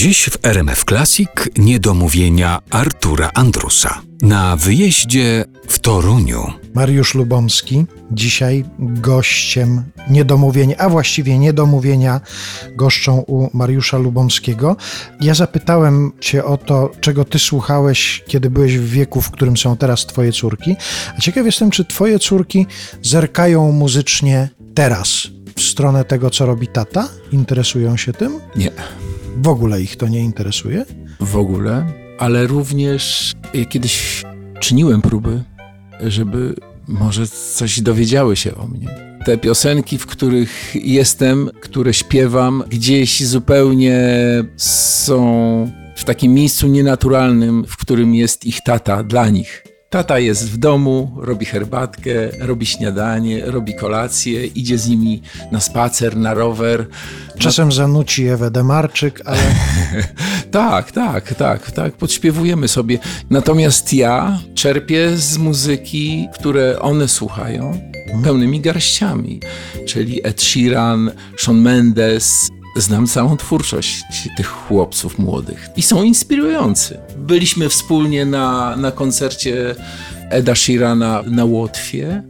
Dziś w RMF Classic niedomówienia Artura Andrusa. Na wyjeździe w Toruniu. Mariusz Lubomski, dzisiaj gościem niedomówień, a właściwie niedomówienia goszczą u Mariusza Lubomskiego. Ja zapytałem Cię o to, czego Ty słuchałeś, kiedy byłeś w wieku, w którym są teraz Twoje córki. A ciekaw jestem, czy Twoje córki zerkają muzycznie teraz w stronę tego, co robi tata? Interesują się tym? Nie, W ogóle ich to nie interesuje? w ogóle, ale również ja kiedyś czyniłem próby, żeby może coś dowiedziały się o mnie. Te piosenki, w których jestem, które śpiewam, gdzieś zupełnie są w takim miejscu nienaturalnym, w którym jest ich tata dla nich. Tata jest w domu, robi herbatkę, robi śniadanie, robi kolację, idzie z nimi na spacer, na rower. Czasem zanuci Ewę Demarczyk, ale Tak, tak, tak, tak, podśpiewujemy sobie. Natomiast ja czerpię z muzyki, które one słuchają, pełnymi garściami, czyli Ed Sheeran, Shawn Mendes. Znam całą twórczość tych chłopców młodych i są inspirujący. Byliśmy wspólnie na, na koncercie Eda Sheerana na Łotwie.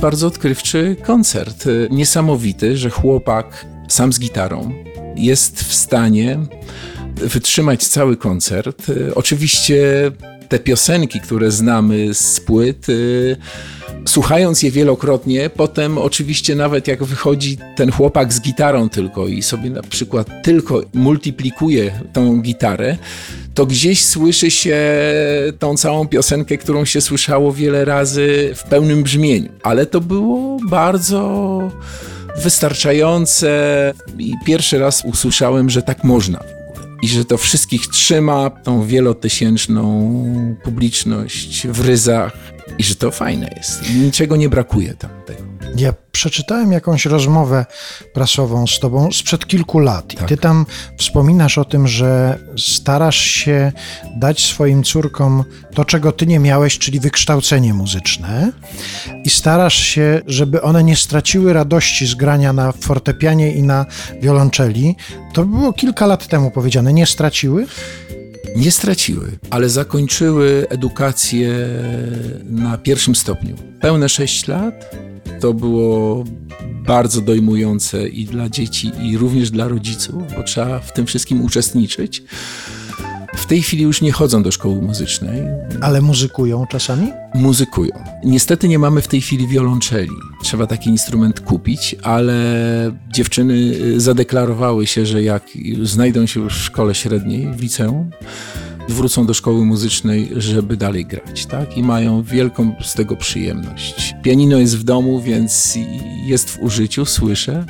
Bardzo odkrywczy koncert. Niesamowity, że chłopak sam z gitarą jest w stanie wytrzymać cały koncert. Oczywiście te piosenki, które znamy z płyt, y, słuchając je wielokrotnie, potem oczywiście nawet jak wychodzi ten chłopak z gitarą tylko i sobie na przykład tylko multiplikuje tą gitarę, to gdzieś słyszy się tą całą piosenkę, którą się słyszało wiele razy w pełnym brzmieniu. Ale to było bardzo wystarczające i pierwszy raz usłyszałem, że tak można i że to wszystkich trzyma, tą wielotysięczną publiczność w ryzach i że to fajne jest. Niczego nie brakuje tam tego. Ja przeczytałem jakąś rozmowę prasową z tobą sprzed kilku lat i Tak. ty tam wspominasz o tym, że starasz się dać swoim córkom to, czego ty nie miałeś, czyli wykształcenie muzyczne i starasz się, żeby one nie straciły radości z grania na fortepianie i na wiolonczeli. To było kilka lat temu powiedziane. Nie straciły? Nie straciły, ale zakończyły edukację na pierwszym stopniu. Pełne 6 lat to było bardzo dojmujące i dla dzieci, i również dla rodziców, bo trzeba w tym wszystkim uczestniczyć. W tej chwili już nie chodzą do szkoły muzycznej, Ale muzykują czasami? muzykują. Niestety nie mamy w tej chwili wiolonczeli. Trzeba taki instrument kupić, ale dziewczyny y, zadeklarowały się, że jak znajdą się już w szkole średniej, w liceum, wrócą do szkoły muzycznej, żeby dalej grać, tak? I mają wielką z tego przyjemność. Pianino jest w domu, więc jest w użyciu, słyszę.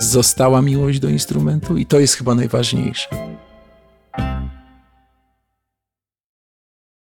Została miłość do instrumentu i to jest chyba najważniejsze.